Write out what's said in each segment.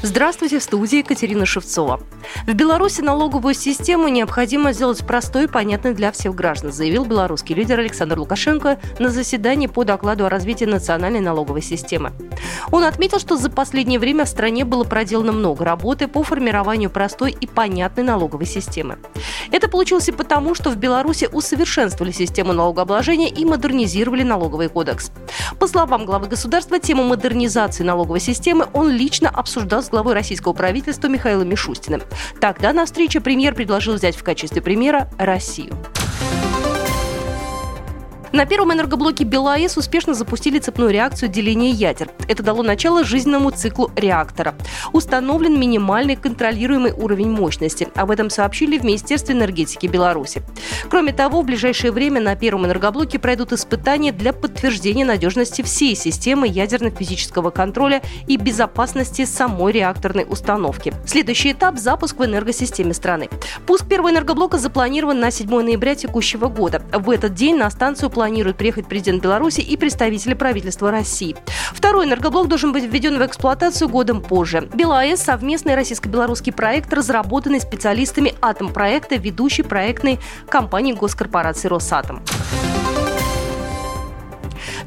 Здравствуйте, в студии Екатерина Шевцова. В Беларуси налоговую систему необходимо сделать простой и понятной для всех граждан, заявил белорусский лидер Александр Лукашенко на заседании по докладу о развитии национальной налоговой системы. Он отметил, что за последнее время в стране было проделано много работы по формированию простой и понятной налоговой системы. Это получилось и потому, что в Беларуси усовершенствовали систему налогообложения и модернизировали налоговый кодекс. По словам главы государства, тему модернизации налоговой системы он лично обсуждал с главой российского правительства Михаилом Мишустиным. Тогда на встрече премьер предложил взять в качестве примера Россию. На первом энергоблоке БелАЭС успешно запустили цепную реакцию деления ядер. Это дало начало жизненному циклу реактора. Установлен минимальный контролируемый уровень мощности. Об этом сообщили в Министерстве энергетики Беларуси. Кроме того, в ближайшее время на первом энергоблоке пройдут испытания для подтверждения надежности всей системы ядерно-физического контроля и безопасности самой реакторной установки. Следующий этап – запуск в энергосистеме страны. Пуск первого энергоблока запланирован на 7 ноября текущего года. В этот день на станцию планирует приехать президент Беларуси и представители правительства России. Второй энергоблок должен быть введен в эксплуатацию годом позже. БелАЭС – совместный российско-белорусский проект, разработанный специалистами Атомпроекта, ведущей проектной компании госкорпорации «Росатом».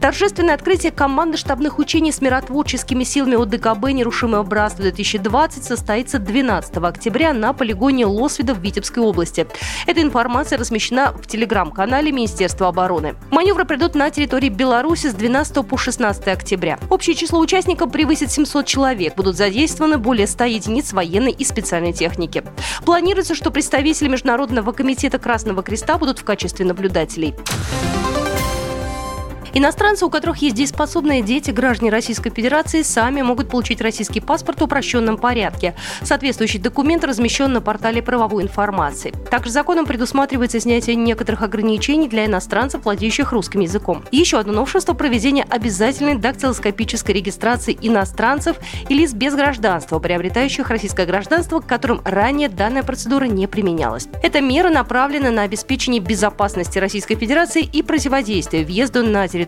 Торжественное открытие команды штабных учений с миротворческими силами ОДКБ «Нерушимое братство-2020» состоится 12 октября на полигоне Лосвида в Витебской области. Эта информация размещена в телеграм-канале Министерства обороны. Маневры пройдут на территории Беларуси с 12 по 16 октября. Общее число участников превысит 700 человек. Будут задействованы более 100 единиц военной и специальной техники. Планируется, что представители Международного комитета Красного Креста будут в качестве наблюдателей. Иностранцы, у которых есть дееспособные дети, граждане Российской Федерации, сами могут получить российский паспорт в упрощенном порядке. Соответствующий документ размещен на портале правовой информации. Также законом предусматривается снятие некоторых ограничений для иностранцев, владеющих русским языком. Еще одно новшество – проведение обязательной дактилоскопической регистрации иностранцев и лиц без гражданства, приобретающих российское гражданство, к которым ранее данная процедура не применялась. Эта мера направлена на обеспечение безопасности Российской Федерации и противодействие въезду на территорию